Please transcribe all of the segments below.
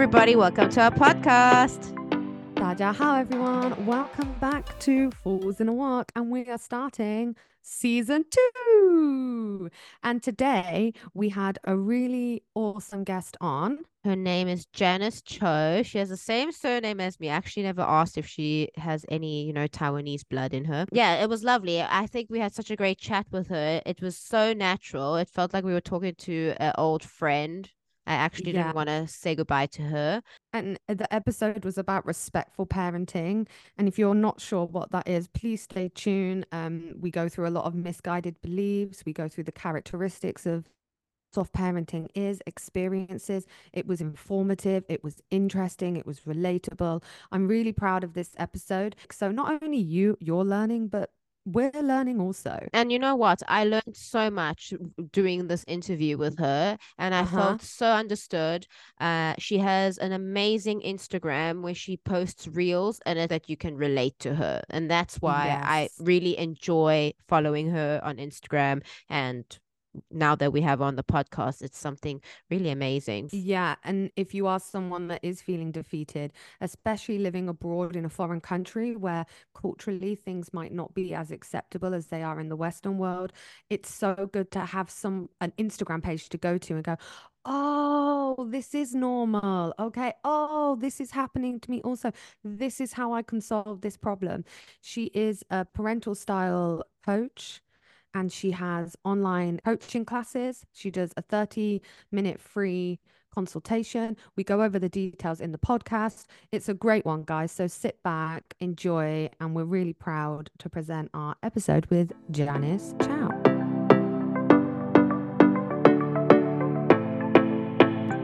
everybody. Welcome to our podcast. How everyone. Welcome back to Fools in a Wok, and we are starting season two. And today we had a really awesome guest on. Her name is Janice Chou. She has the same surname as me. I actually never asked if she has any, you know, Taiwanese blood in her. Yeah, it was lovely. I think we had such a great chat with her. It was so natural. It felt like we were talking to an old friend I actually yeah. didn't want to say goodbye to her. And the episode was about respectful parenting. And if you're not sure what that is, please stay tuned. Um, we go through a lot of misguided beliefs. We go through the characteristics of soft parenting is experiences it was informative it was interesting it was relatable i'm really proud of this episode so not only you you're learning but we're learning also. And you know what? I learned so much doing this interview with her, and I uh-huh. felt so understood. Uh, she has an amazing Instagram where she posts reels and that you can relate to her, and that's why yes. I really enjoy following her on Instagram and now that we have on the podcast it's something really amazing. Yeah and if you are someone that is feeling defeated especially living abroad in a foreign country where culturally things might not be as acceptable as they are in the western world it's so good to have some an instagram page to go to and go oh this is normal. Okay. Oh this is happening to me also. This is how i can solve this problem. She is a parental style coach and she has online coaching classes. She does a 30 minute free consultation. We go over the details in the podcast. It's a great one, guys. So sit back, enjoy, and we're really proud to present our episode with Janice Chou.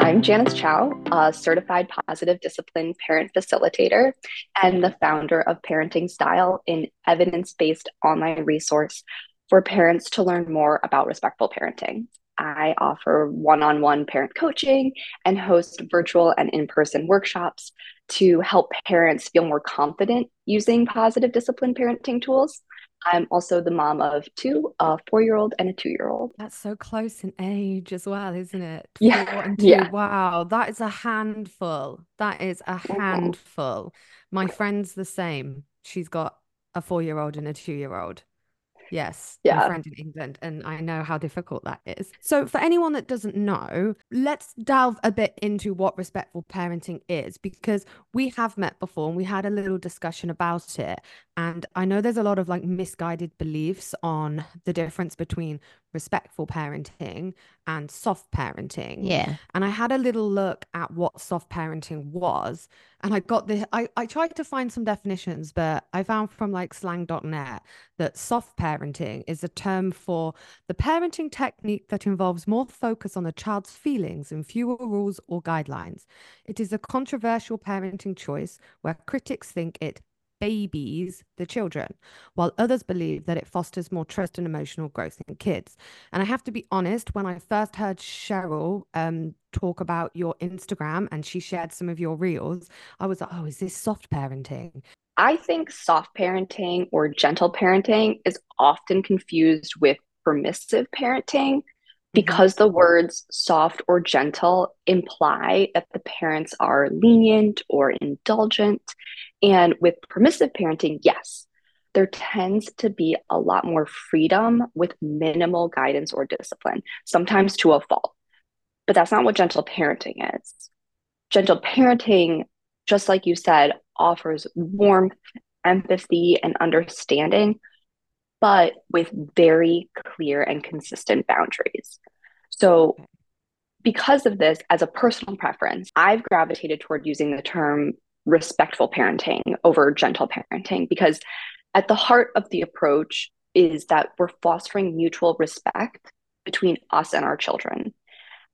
I'm Janice Chou, a certified positive discipline parent facilitator and the founder of Parenting Style, an evidence based online resource for parents to learn more about respectful parenting. I offer one on one parent coaching and host virtual and in person workshops to help parents feel more confident using positive discipline parenting tools. I'm also the mom of two, a four year old and a two year old. That's so close in age as well, isn't it? Yeah. yeah. Wow. That is a handful. That is a handful. My friend's the same. She's got a four year old and a two year old. Yes, yeah. my friend in England, and I know how difficult that is. So, for anyone that doesn't know, let's delve a bit into what respectful parenting is because we have met before and we had a little discussion about it. And I know there's a lot of like misguided beliefs on the difference between respectful parenting and soft parenting. Yeah. And I had a little look at what soft parenting was. And I got the, I, I tried to find some definitions, but I found from like slang.net that soft parenting is a term for the parenting technique that involves more focus on the child's feelings and fewer rules or guidelines. It is a controversial parenting choice where critics think it babies the children, while others believe that it fosters more trust and emotional growth in kids. And I have to be honest, when I first heard Cheryl um, talk about your Instagram and she shared some of your reels, I was like, oh, is this soft parenting? I think soft parenting or gentle parenting is often confused with permissive parenting Mm-hmm. because the words soft or gentle imply that the parents are lenient or indulgent. And with permissive parenting, yes, there tends to be a lot more freedom with minimal guidance or discipline, sometimes to a fault. But that's not what gentle parenting is. Gentle parenting, just like you said, offers warmth, empathy, and understanding but with very clear and consistent boundaries. So, because of this, as a personal preference, I've gravitated toward using the term respectful parenting over gentle parenting because at the heart of the approach is that we're fostering mutual respect between us and our children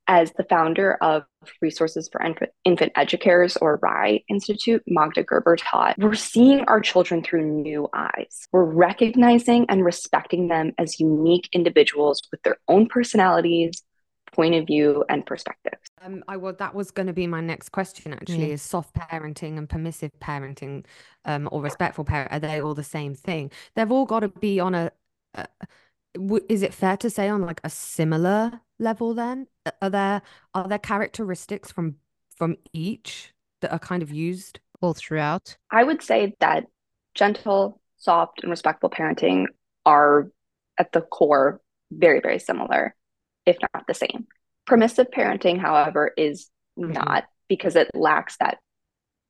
as the founder of Resources for Infant Educators or RIE Institute, Magda Gerber taught, we're seeing our children through new eyes. We're recognizing and respecting them as unique individuals with their own personalities, point of view, and perspectives. Um, I well, that was going to be my next question. Actually, mm. is soft parenting and permissive parenting, um, or respectful parent, are they all the same thing? They've all got to be on a, a is it fair to say on like a similar level then are there are there characteristics from from each that are kind of used all throughout? I would say that gentle, soft, and respectful parenting are at the core very, very similar, if not the same. Permissive parenting, however, is mm-hmm. not because it lacks that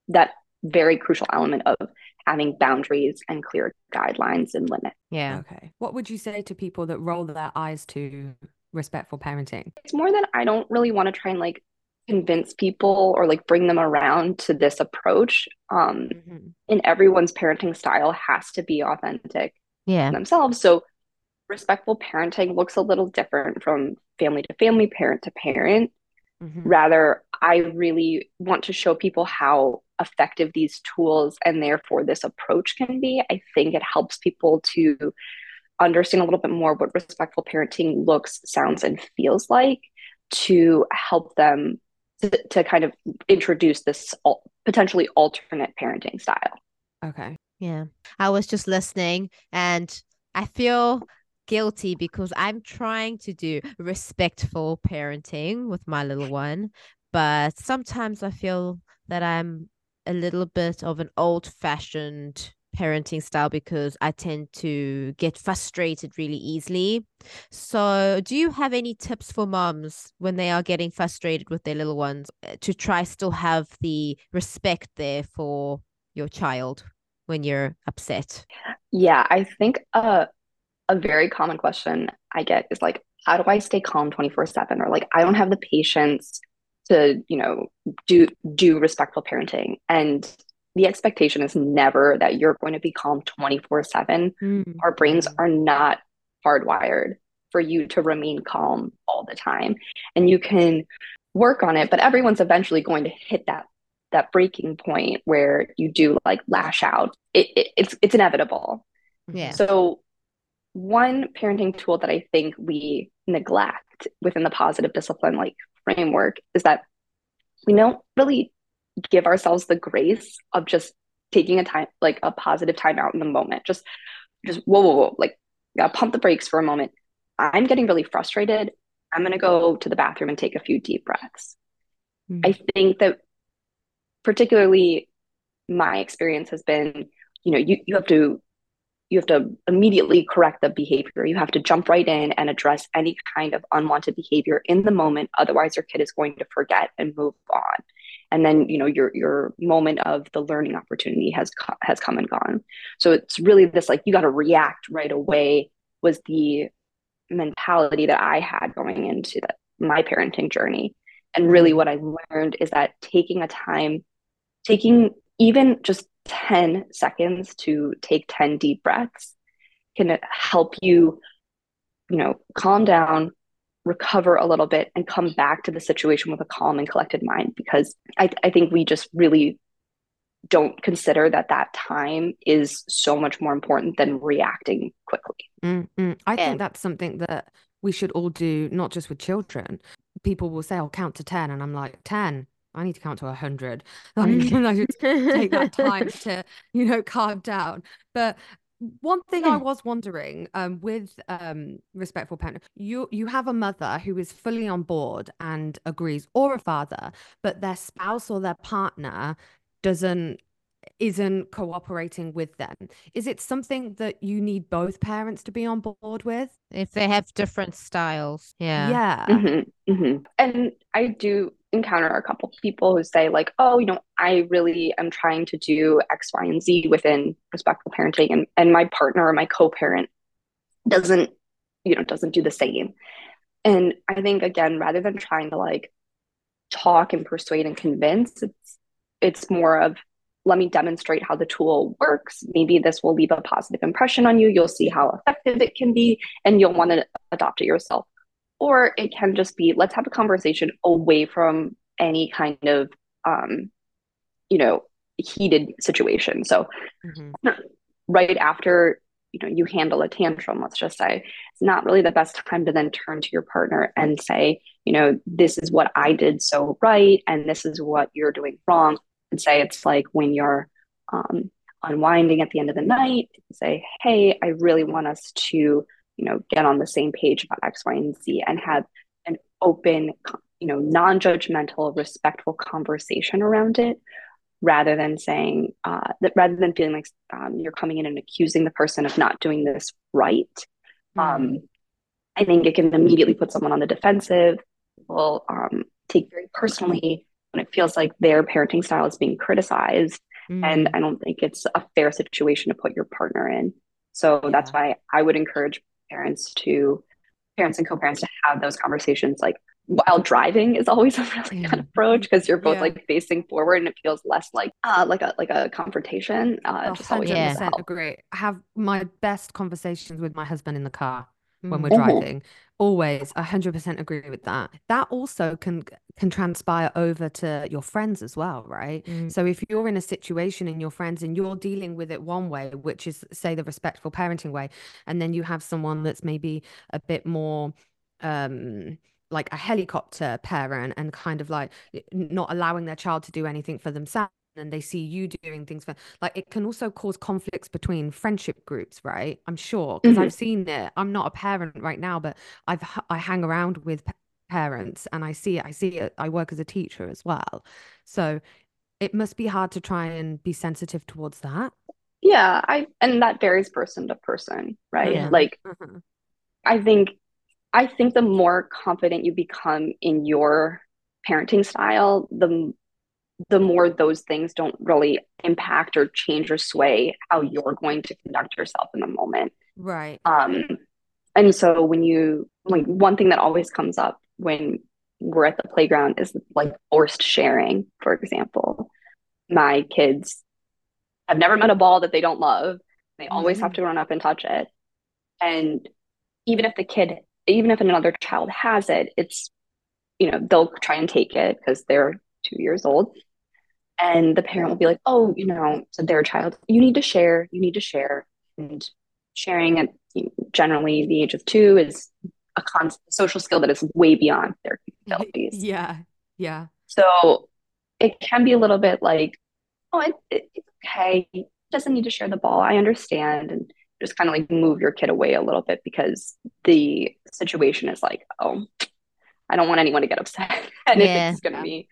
that very crucial element of having boundaries and clear guidelines and limits. Yeah. Okay. What would you say to people that roll their eyes to respectful parenting? It's more that I don't really want to try and like convince people or like bring them around to this approach. Um mm-hmm. and everyone's parenting style has to be authentic yeah. themselves. So respectful parenting looks a little different from family to family, parent to parent. Mm-hmm. Rather, I really want to show people how effective these tools and therefore this approach can be. I think it helps people to understand a little bit more what respectful parenting looks, sounds, and feels like to help them to, to kind of introduce this al- potentially alternate parenting style. Okay. Yeah. I was just listening and I feel guilty because I'm trying to do respectful parenting with my little one, but sometimes I feel that I'm a little bit of an old fashioned parenting style because I tend to get frustrated really easily. So, do you have any tips for moms when they are getting frustrated with their little ones eh, to try still have the respect there for your child when you're upset? Yeah, I think uh, a very common question I get is like, how do I stay calm 24 7? Or like, I don't have the patience to, you know, do do respectful parenting. And the expectation is never that you're going to be calm 24 7. Mm. Our brains are not hardwired for you to remain calm all the time. And you can work on it, but everyone's eventually going to hit that that breaking point where you do like lash out. It, it, it's it's inevitable. Yeah. So one parenting tool that I think we neglect within the positive discipline like framework is that we don't really give ourselves the grace of just taking a time like a positive time out in the moment. Just just whoa, whoa, whoa, like gotta pump the brakes for a moment. I'm getting really frustrated. I'm gonna go to the bathroom and take a few deep breaths. Mm-hmm. I think that particularly my experience has been, you know, you, you have to you have to immediately correct the behavior. You have to jump right in and address any kind of unwanted behavior in the moment. Otherwise, your kid is going to forget and move on. And then, you know, your your moment of the learning opportunity has has come and gone. So it's really this like you got to react right away was the mentality that I had going into the, my parenting journey. And really, mm-hmm. what I learned is that taking a time, taking even just 10 seconds to take 10 deep breaths can help you you know calm down recover a little bit and come back to the situation with a calm and collected mind because i, I think we just really don't consider that that time is so much more important than reacting quickly mm-hmm. i and, think that's something that we should all do not just with children people will say i'll count to 10 and i'm like 10 I need to count to a hundred. Like. I should take that time to, you know, calm down. But one thing yeah. I was wondering, um, with um respectful parent, you you have a mother who is fully on board and agrees, or a father, but their spouse or their partner doesn't isn't cooperating with them. Is it something that you need both parents to be on board with? If they have different styles. Yeah. Yeah. Mm-hmm, mm-hmm. And I do encounter a couple people who say, like, oh, you know, I really am trying to do X, Y, and Z within respectful parenting. And, and my partner or my co parent doesn't, you know, doesn't do the same. And I think, again, rather than trying to like talk and persuade and convince, it's, it's more of let me demonstrate how the tool works. Maybe this will leave a positive impression on you. You'll see how effective it can be, and you'll want to adopt it yourself. Or it can just be let's have a conversation away from any kind of, um, you know, heated situation. So, mm-hmm. right after you know you handle a tantrum, let's just say it's not really the best time to then turn to your partner and say, you know, this is what I did so right, and this is what you're doing wrong and say it's like when you're um, unwinding at the end of the night, say, hey, I really want us to, you know, get on the same page about X, Y, and Z and have an open, you know, non-judgmental, respectful conversation around it rather than saying uh, that rather than feeling like um, you're coming in and accusing the person of not doing this right mm-hmm. um, i think it can immediately put someone on the defensive will um, take very personally when it feels like their parenting style is being criticized mm-hmm. and i don't think it's a fair situation to put your partner in so yeah. that's why i would encourage parents to parents and co-parents to have those conversations like while driving is always a really good approach because you're both yeah. like facing forward and it feels less like uh like a like a confrontation uh oh, just always yeah. agree I have my best conversations with my husband in the car when we're mm-hmm. driving always 100% agree with that that also can can transpire over to your friends as well right mm. so if you're in a situation in your friends and you're dealing with it one way which is say the respectful parenting way and then you have someone that's maybe a bit more um like a helicopter parent and kind of like not allowing their child to do anything for themselves and they see you doing things for like it can also cause conflicts between friendship groups right i'm sure because mm-hmm. i've seen it i'm not a parent right now but i've i hang around with parents and i see it i see it i work as a teacher as well so it must be hard to try and be sensitive towards that yeah i and that varies person to person right yeah. like mm-hmm. i think I think the more confident you become in your parenting style, the the more those things don't really impact or change or sway how you're going to conduct yourself in the moment. Right. Um and so when you like one thing that always comes up when we're at the playground is like forced sharing, for example. My kids have never met a ball that they don't love. They always mm-hmm. have to run up and touch it. And even if the kid even if another child has it, it's, you know, they'll try and take it because they're two years old. And the parent will be like, oh, you know, so their child, you need to share, you need to share. And sharing at generally the age of two is a con- social skill that is way beyond their capabilities. Yeah. Yeah. So it can be a little bit like, oh, it, it, it's okay. It doesn't need to share the ball. I understand. And just kind of like move your kid away a little bit because the situation is like, oh, I don't want anyone to get upset. and yeah. if it's going to be,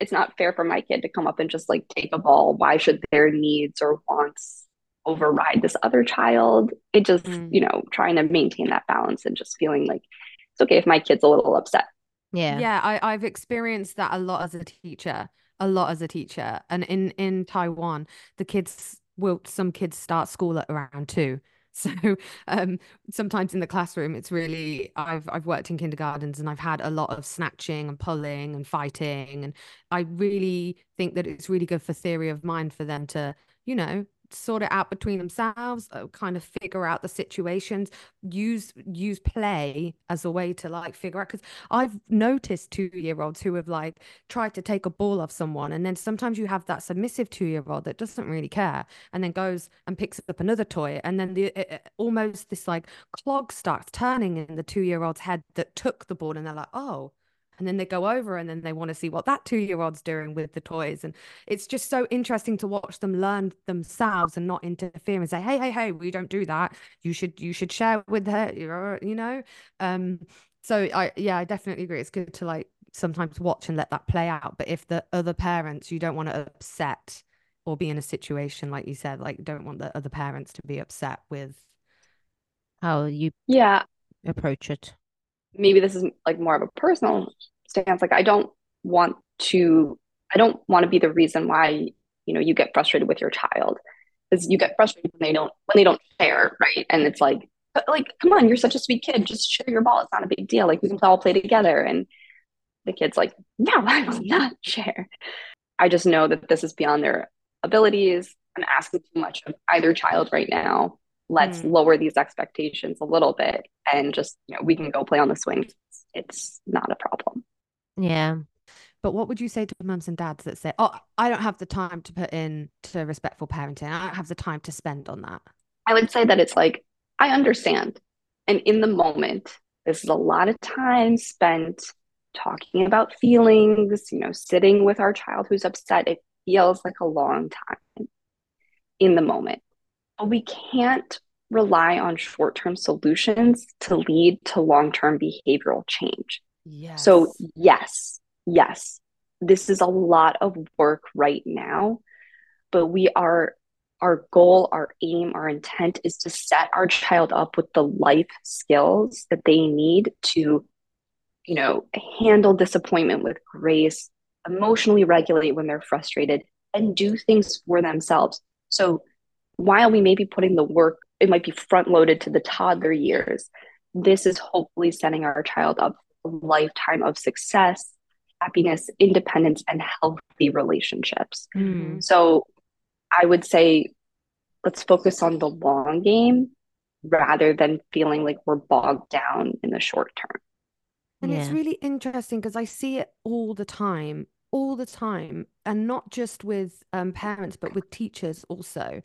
it's not fair for my kid to come up and just like take a ball. Why should their needs or wants override this other child? It just, mm. you know, trying to maintain that balance and just feeling like it's okay if my kid's a little upset. Yeah. Yeah. I, I've experienced that a lot as a teacher, a lot as a teacher. And in, in Taiwan, the kids will some kids start school at around two so um, sometimes in the classroom it's really I've I've worked in kindergartens and I've had a lot of snatching and pulling and fighting and I really think that it's really good for theory of mind for them to you know sort it out between themselves uh, kind of figure out the situations use use play as a way to like figure out because i've noticed two year olds who have like tried to take a ball off someone and then sometimes you have that submissive two year old that doesn't really care and then goes and picks up another toy and then the it, almost this like clog starts turning in the two year old's head that took the ball and they're like oh and then they go over and then they want to see what that two year old's doing with the toys. And it's just so interesting to watch them learn themselves and not interfere and say hey hey hey we don't do that. You should you should share with her you know um so i yeah i definitely agree. It's good to like sometimes watch and let that play out. But if the other parents you don't want to upset or be in a situation like you said like don't want the other parents to be upset with how you yeah. approach it maybe this is like more of a personal stance like i don't want to i don't want to be the reason why you know you get frustrated with your child. Because you get frustrated when they don't when they don't share right? And it's like uh, like come on you're such a sweet kid. Just share your ball. It's not a big deal. Like we can all play together. And the kid's like no i will not share. I just know that this is beyond their abilities. I'm asking too much of either child right now let's mm. lower these expectations a little bit and just you know we can go play on the swings. It's not a problem. Yeah. But what would you say to mums and dads that say oh i don't have the time to put in to respectful parenting. I don't have the time to spend on that. I would say that it's like i understand. And in the moment this is a lot of time spent talking about feelings you know sitting with our child who's upset. It feels like a long time in the moment we can't rely on short term solutions to lead to long term behavioral change. Yes. So, yes, yes, this is a lot of work right now, but we are, our goal, our aim, our intent is to set our child up with the life skills that they need to, you know, handle disappointment with grace, emotionally regulate when they're frustrated, and do things for themselves. So, while we may be putting the work, it might be front loaded to the toddler years. This is hopefully setting our child up for a lifetime of success, happiness, independence, and healthy relationships. Mm. So I would say let's focus on the long game rather than feeling like we're bogged down in the short term. And it's really interesting because I see it all the time, all the time, and not just with um, parents, but with teachers also.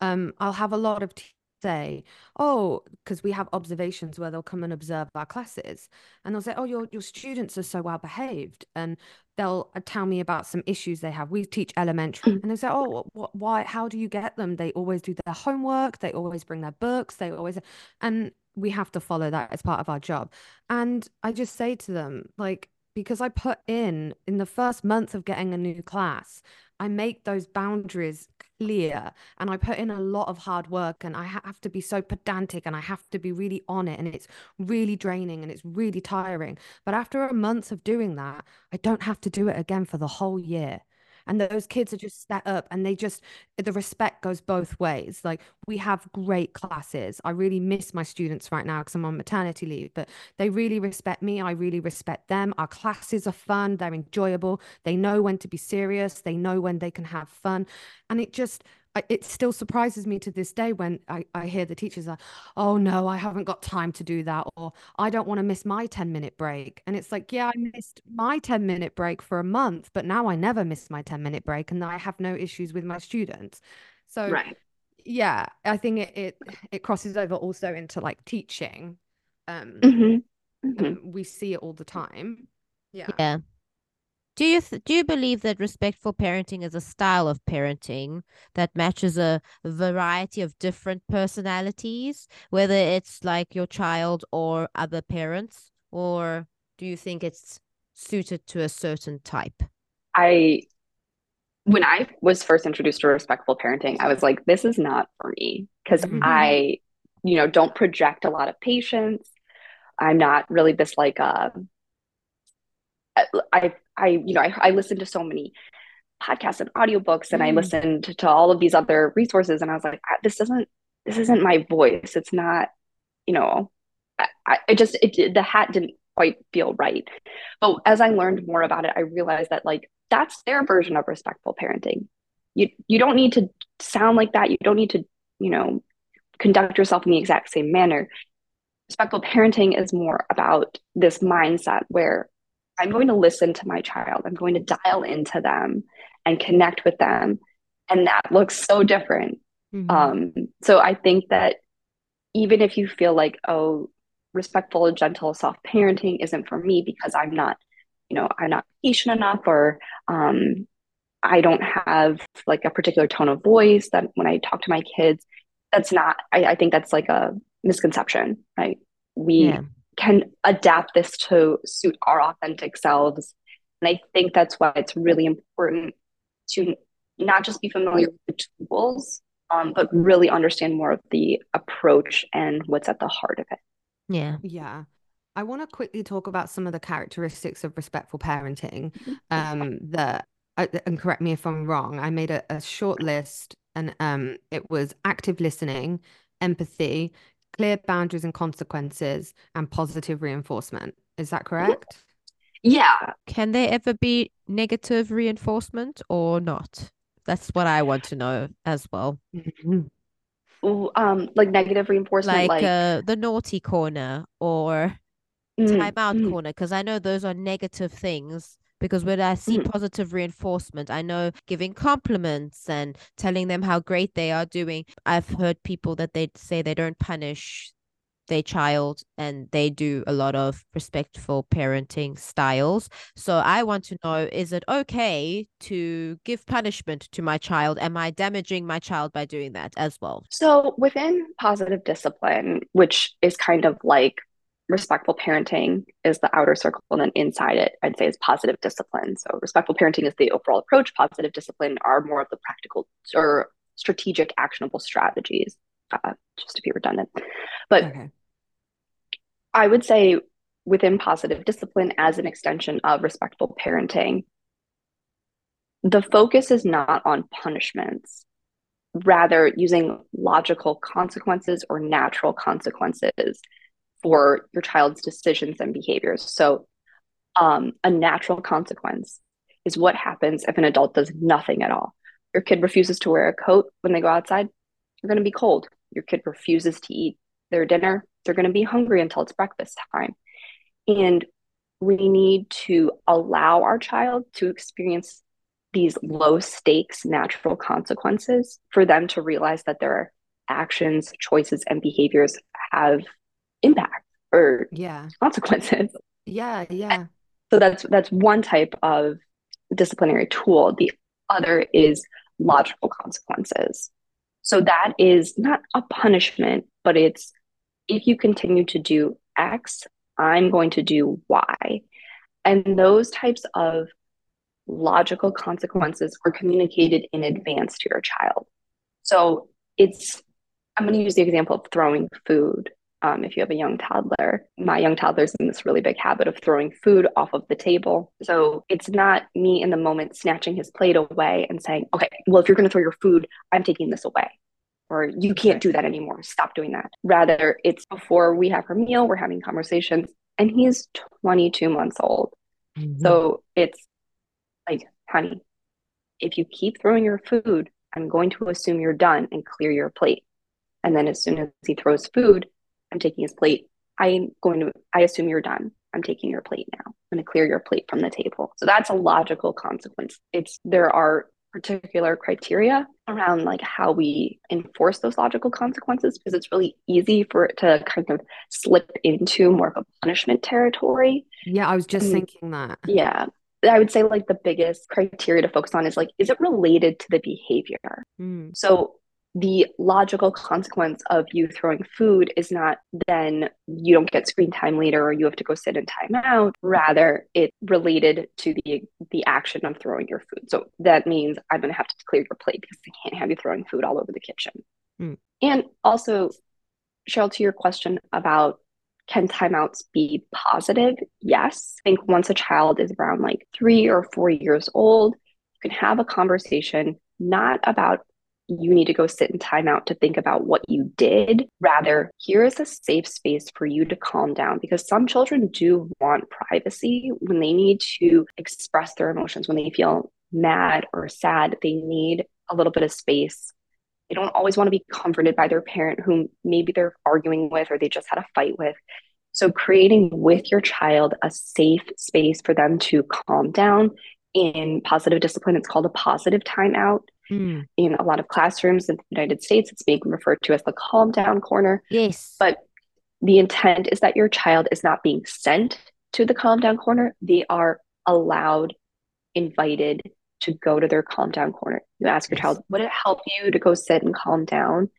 Um, I'll have a lot of teachers say, "Oh, because we have observations where they'll come and observe our classes, and they'll say, "Oh, your your students are so well behaved," and they'll uh, tell me about some issues they have. We teach elementary, and they say, "Oh, what, what, why? How do you get them? They always do their homework. They always bring their books. They always," and we have to follow that as part of our job. And I just say to them, like, because I put in in the first month of getting a new class, I make those boundaries clear and I put in a lot of hard work and I have to be so pedantic and I have to be really on it and it's really draining and it's really tiring. But after a month of doing that, I don't have to do it again for the whole year. And those kids are just set up and they just, the respect goes both ways. Like we have great classes. I really miss my students right now because I'm on maternity leave, but they really respect me. I really respect them. Our classes are fun, they're enjoyable. They know when to be serious, they know when they can have fun. And it just, I- it still surprises me to this day when I, I hear the teachers are, oh no, I haven't got time to do that, or I don't want to miss my 10 minute break. And it's like, yeah, I missed my 10 minute break for a month, but now I never miss my 10 minute break and I have no issues with my students. So Right. yeah, I think it it, it crosses over also into like teaching. Um, Mhm. Mhm. we see it all the time. Yeah. Yeah. Do you th- do you believe that respectful parenting is a style of parenting that matches a variety of different personalities, whether it's like your child or other parents, or do you think it's suited to a certain type? I when I was first introduced to respectful parenting, I was like, this is not for me because Mhm. I, you know, don't project a lot of patience. I'm not really this like uh I I you know I, I listen to so many podcasts and audiobooks and I Mm. listened to all of these other resources and I was like this doesn't this isn't my voice. It's not you know I, I just it the hat didn't quite feel right. But as I learned more about it I realized that like that's their version of respectful parenting. You you don't need to sound like that. You don't need to you know conduct yourself in the exact same manner. Respectful parenting is more about this mindset where I'm going to listen to my child. I'm going to dial into them and connect with them. And that looks so different. Mhm. Um, so I think that even if you feel like, oh, respectful, gentle, soft parenting isn't for me because I'm not, you know, I'm not patient enough or um, I don't have like a particular tone of voice that when I talk to my kids, that's not, I, I think that's like a misconception, right? We Yeah. Can adapt this to suit our authentic selves. And I think that's why it's really important to not just be familiar with the tools, um, but really understand more of the approach and what's at the heart of it. Yeah. Yeah. I want to quickly talk about some of the characteristics of respectful parenting. Um, that uh, and correct me if I'm wrong. I made a, a short list, and um, it was active listening, empathy, clear boundaries and consequences, and positive reinforcement. Is that correct? Yeah, Can there ever be negative reinforcement or not? That's what I want to know as well. Ooh, um, like negative reinforcement, Like like, uh, the naughty corner or mm, timeout mm, corner, because I know those are negative things. Because when I see Mhm. positive reinforcement, I know giving compliments and telling them how great they are doing. I've heard people that they say they don't punish their child and they do a lot of respectful parenting styles. So I want to know is it okay to give punishment to my child? Am I damaging my child by doing that as well? So within positive discipline, which is kind of like respectful parenting is the outer circle, and then inside it, I'd say is positive discipline. So, respectful parenting is the overall approach. Positive discipline are more of the practical or strategic, actionable strategies. Uh, just to be redundant, but okay. I would say within positive discipline, as an extension of respectful parenting, the focus is not on punishments, rather using logical consequences or natural consequences for your child's decisions and behaviors. So, um, a natural consequence is what happens if an adult does nothing at all. Your kid refuses to wear a coat when they go outside, you're going to be cold. Your kid refuses to eat their dinner, they're going to be hungry until it's breakfast time. And we need to allow our child to experience these low stakes natural consequences for them to realize that their actions, choices, and behaviors have impact or yeah consequences. Yeah, yeah. So that's that's one type of disciplinary tool. The other is logical consequences. So that is not a punishment, but it's if you continue to do X, I'm going to do Y. And those types of logical consequences are communicated in advance to your child. So it's, I'm going to use the example of throwing food. Um, if you have a young toddler, my young toddler's in this really big habit of throwing food off of the table. So it's not me in the moment snatching his plate away and saying, okay, well, if you're going to throw your food, I'm taking this away. Or you can't do that anymore. Stop doing that. Rather, it's before we have our meal, we're having conversations, and he's 22 months old. Mm-hmm. So it's like, honey, if you keep throwing your food, I'm going to assume you're done and clear your plate. And then as soon as he throws food, I'm taking his plate. I'm going to, I assume you're done. I'm taking your plate now. I'm going to clear your plate from the table. So that's a logical consequence. It's, there are particular criteria around like how we enforce those logical consequences because it's really easy for it to kind of slip into more of a punishment territory. Yeah, I was just thinking that. Yeah. I would say like the biggest criteria to focus on is like, is it related to the behavior? Mm. So the logical consequence of you throwing food is not then you don't get screen time later or you have to go sit in timeout. Rather, it related to the the action of throwing your food. So that means I'm going to have to clear your plate because I can't have you throwing food all over the kitchen. Mm. And also, Cheryl, to your question about can timeouts be positive? Yes. I think once a child is around like three or four years old, you can have a conversation not about you need to go sit in timeout to think about what you did. Rather, here is a safe space for you to calm down because some children do want privacy when they need to express their emotions, when they feel mad or sad, they need a little bit of space they don't always want to be comforted by their parent whom maybe they're arguing with or they just had a fight with. So, creating with your child a safe space for them to calm down in positive discipline, it's called a positive timeout. Mm. In a lot of classrooms in the United States, it's being referred to as the calm down corner. Yes. But the intent is that your child is not being sent to the calm down corner, they are allowed, invited to go to their calm down corner. You ask your yes. child, would it help you to go sit and calm down?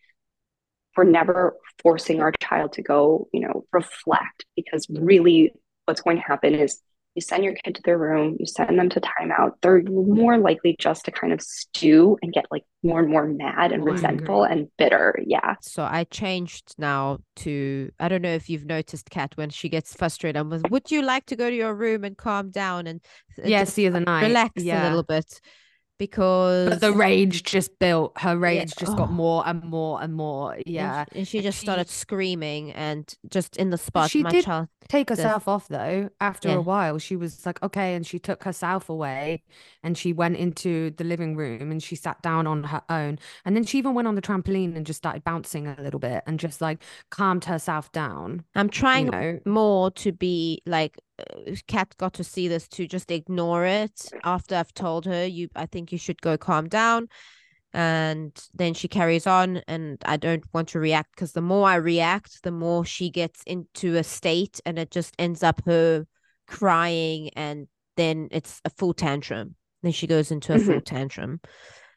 We're never forcing our child to go, you know, reflect because really what's going to happen is you send your kid to their room, you send them to timeout, they're more likely just to kind of stew and get like more and more mad and oh resentful and bitter. Yeah. So I changed now to I don't know if you've noticed Kat when she gets frustrated and was would you like to go to your room and calm down and uh, yes, the other night relax yeah. a little bit because but the rage just built her rage yeah. just oh. got more and more and more yeah and, and she just and she, started screaming and just in the spot she my did child take herself the, off though after yeah. a while she was like okay and she took herself away and she went into the living room and she sat down on her own and then she even went on the trampoline and just started bouncing a little bit and just like calmed herself down i'm trying you know? more to be like Kat got to see this to just ignore it after I've told her you I think you should go calm down and then she carries on and I don't want to react because the more I react the more she gets into a state and it just ends up her crying and then it's a full tantrum then she goes into a mm-hmm. full tantrum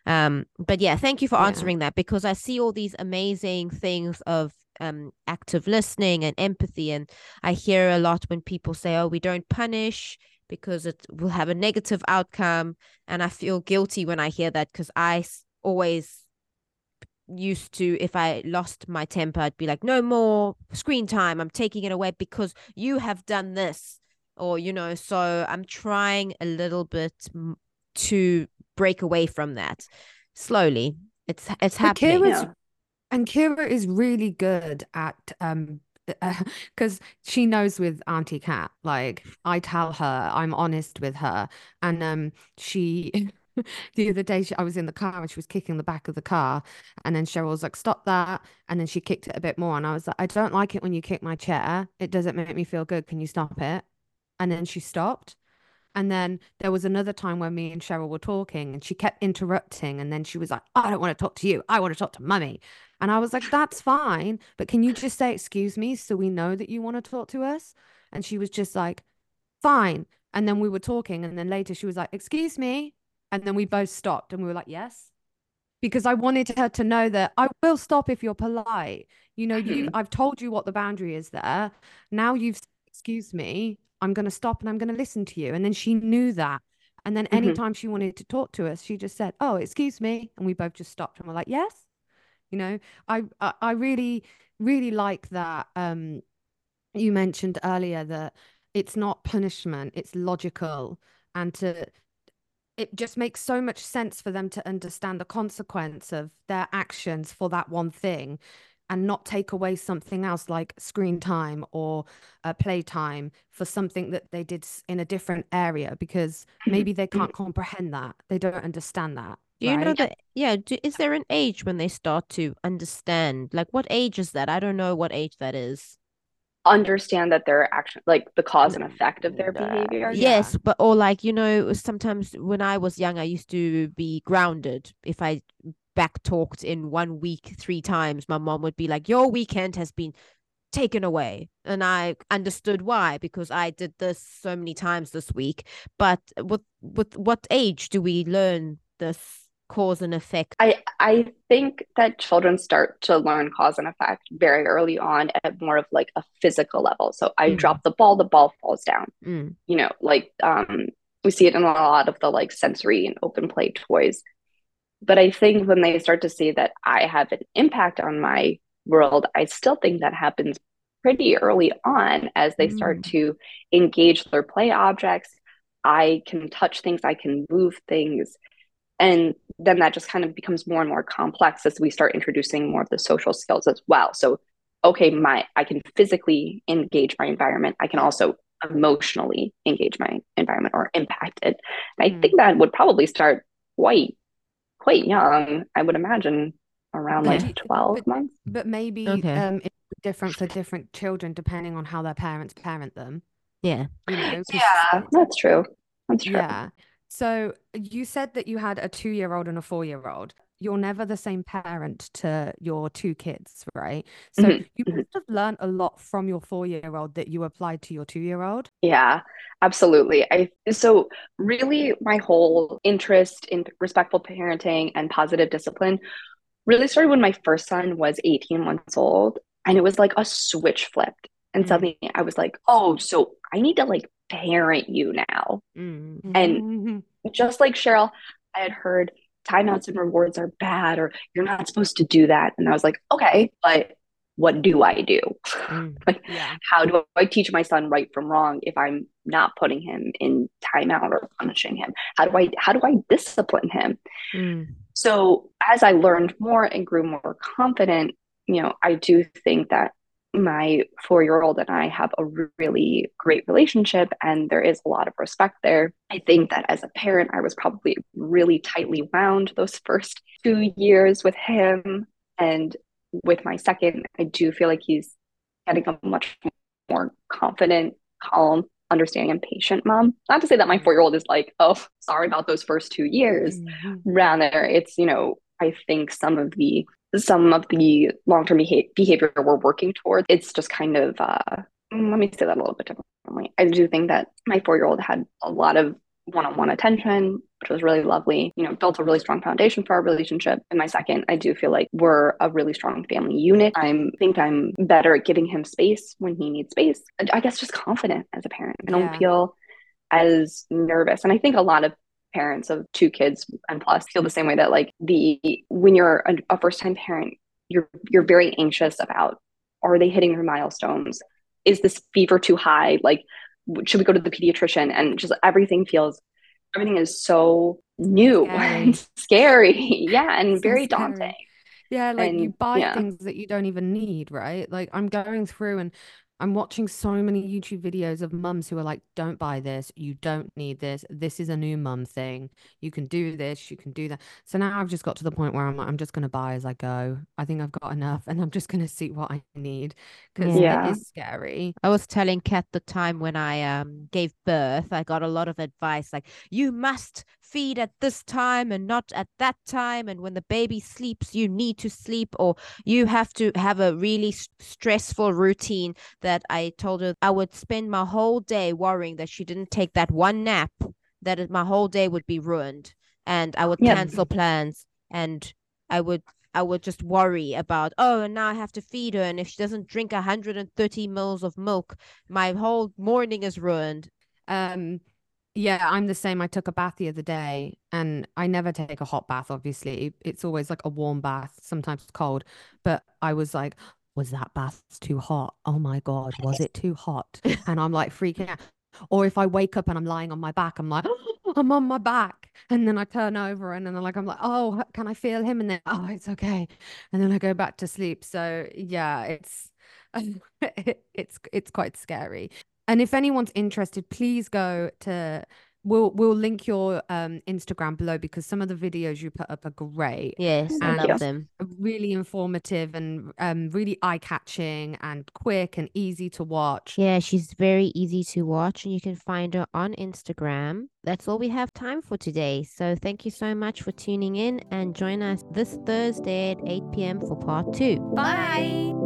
um but yeah thank you for answering yeah. that because I see all these amazing things of um active listening and empathy. And i hear a lot when people say oh we don't punish because it will have a negative outcome. And i feel guilty when i hear that because i always used to if i lost my temper i'd be like no more screen time. I'm taking it away because you have done this. Or you know so i'm trying a little bit to break away from that slowly. It's it's happening. Kira's, and kira is really good at um because uh, she knows with auntie Kat like i tell her i'm honest with her. And um she the other day she, I was in the car and she was kicking the back of the car. And then Cheryl was like stop that. And then she kicked it a bit more. And I was like I don't like it when you kick my chair. It doesn't make me feel good. Can you stop it? And then she stopped. And then there was another time when me and Cheryl were talking and she kept interrupting. And then she was like I don't want to talk to you. I want to talk to mummy and I was like that's fine but can you just say excuse me so we know that you want to talk to us and she was just like fine and then we were talking and then later she was like excuse me and then we both stopped and we were like, yes. Because I wanted her to know that I will stop if you're polite. You know, you mm-hmm. I've told you what the boundary is there. Now you've excuse me, I'm gonna stop and I'm gonna listen to you. And then she knew that. And then mm-hmm. anytime mm-hmm. she wanted to talk to us, she just said, Oh, excuse me. And we both just stopped and we're like, Yes. You know, I I, I really, really like that. Um you mentioned earlier that it's not punishment, it's logical and to it just makes so much sense for them to understand the consequence of their actions for that one thing and not take away something else like screen time or uh, play time for something that they did in a different area because mm-hmm. maybe they can't comprehend that they don't understand that do you right? know that yeah do, is there an age when they start to understand like what age is that i don't know what age that is understand that they're actually like the cause and effect of their behavior. Yes, yeah. but or like you know, sometimes when I was young, I used to be grounded. If I back talked in one week three times, my mom would be like, "Your weekend has been taken away," and I understood why because I did this so many times this week. But with with what age do we learn this? Cause and effect? I, I think that children start to learn cause and effect very early on at more of like a physical level. So I mm. drop the ball, the ball falls down. Mm. You know, like um, we see it in a lot of the like sensory and open play toys. But I think when they start to see that I have an impact on my world, I still think that happens pretty early on as they mm. start to engage their play objects. I can touch things, I can move things and then that just kind of becomes more and more complex as we start introducing more of the social skills as well. So okay my i can physically engage my environment. I can also emotionally engage my environment or impact it. And mm. i think that would probably start quite quite young i would imagine around like 12 but, months. but maybe okay. um it's different for different children depending on how their parents parent them. Yeah. You know, yeah that's true. That's true. Yeah so you said that you had a two year old and a four year old. You're never the same parent to your two kids, right? So mm-hmm. you mm-hmm. must have learned a lot from your four year old that you applied to your two year old. Yeah, absolutely. I so really my whole interest in respectful parenting and positive discipline really started when my first son was 18 months old. And it was like a switch flipped. And mm-hmm. suddenly I was like, oh, so I need to like parent you now. Mm-hmm. And just like Cheryl, I had heard timeouts and rewards are bad or you're not supposed to do that. And I was like, okay, but what do I do? Mm, like, yeah. how do I teach my son right from wrong if I'm not putting him in timeout or punishing him? How do I how do I discipline him? Mm. So as I learned more and grew more confident, you know, I do think that my four year old and I have a really great relationship, and there is a lot of respect there. I think that as a parent, I was probably really tightly wound those first two years with him. And with my second, I do feel like he's getting a much more confident, calm, understanding, and patient mom. Not to say that my four year old is like, oh, sorry about those first two years. Mm-hmm. Rather, it's, you know, I think some of the some of the long-term beha- behavior we're working towards it's just kind of uh, let me say that a little bit differently. I do think that my four-year-old had a lot of one-on-one attention which was really lovely you know built a really strong foundation for our relationship. And my second i do feel like we're a really strong family unit. I think i'm better at giving him space when he needs space. I guess just confident as a parent. I don't yeah. feel as nervous. And i think a lot of parents of two kids and plus feel the same way that like the when you're a, a first time parent you're you're very anxious about are they hitting their milestones is this fever too high like should we go to the pediatrician and just everything feels everything is so new scary. and scary yeah and so very scary. daunting yeah like and, you buy yeah. things that you don't even need right like i'm going through and I'm watching so many YouTube videos of mums who are like, don't buy this. You don't need this. This is a new mum thing. You can do this. You can do that. So now I've just got to the point where I'm like, I'm just going to buy as I go. I think I've got enough and I'm just going to see what I need because yeah. it is scary. I was telling Kat the time when I um gave birth, I got a lot of advice like, you must feed at this time and not at that time. And when the baby sleeps, you need to sleep or you have to have a really stressful routine that I told her I would spend my whole day worrying that she didn't take that one nap, that my whole day would be ruined. And I would yeah. cancel plans and I would I would just worry about, oh, and now I have to feed her. And if she doesn't drink 130 mils of milk, my whole morning is ruined. Um, yeah, I'm the same. I took a bath the other day and I never take a hot bath, obviously. It's always like a warm bath, sometimes cold. But I was like, was that bath too hot? Oh my God, was it too hot? And I'm like freaking out. Or if I wake up and I'm lying on my back, I'm like, oh, I'm on my back. And then I turn over and then I'm like, I'm like, oh, can I feel him? And then, oh, it's okay. And then I go back to sleep. So yeah, it's it's it's quite scary. And if anyone's interested, please go to we'll we'll link your um Instagram below because some of the videos you put up are great. Yes, I love them. Really informative and um really eye-catching and quick and easy to watch. Yeah, she's very easy to watch and you can find her on Instagram. That's all we have time for today. So thank you so much for tuning in and join us this Thursday at 8 p.m. for part 2. Bye.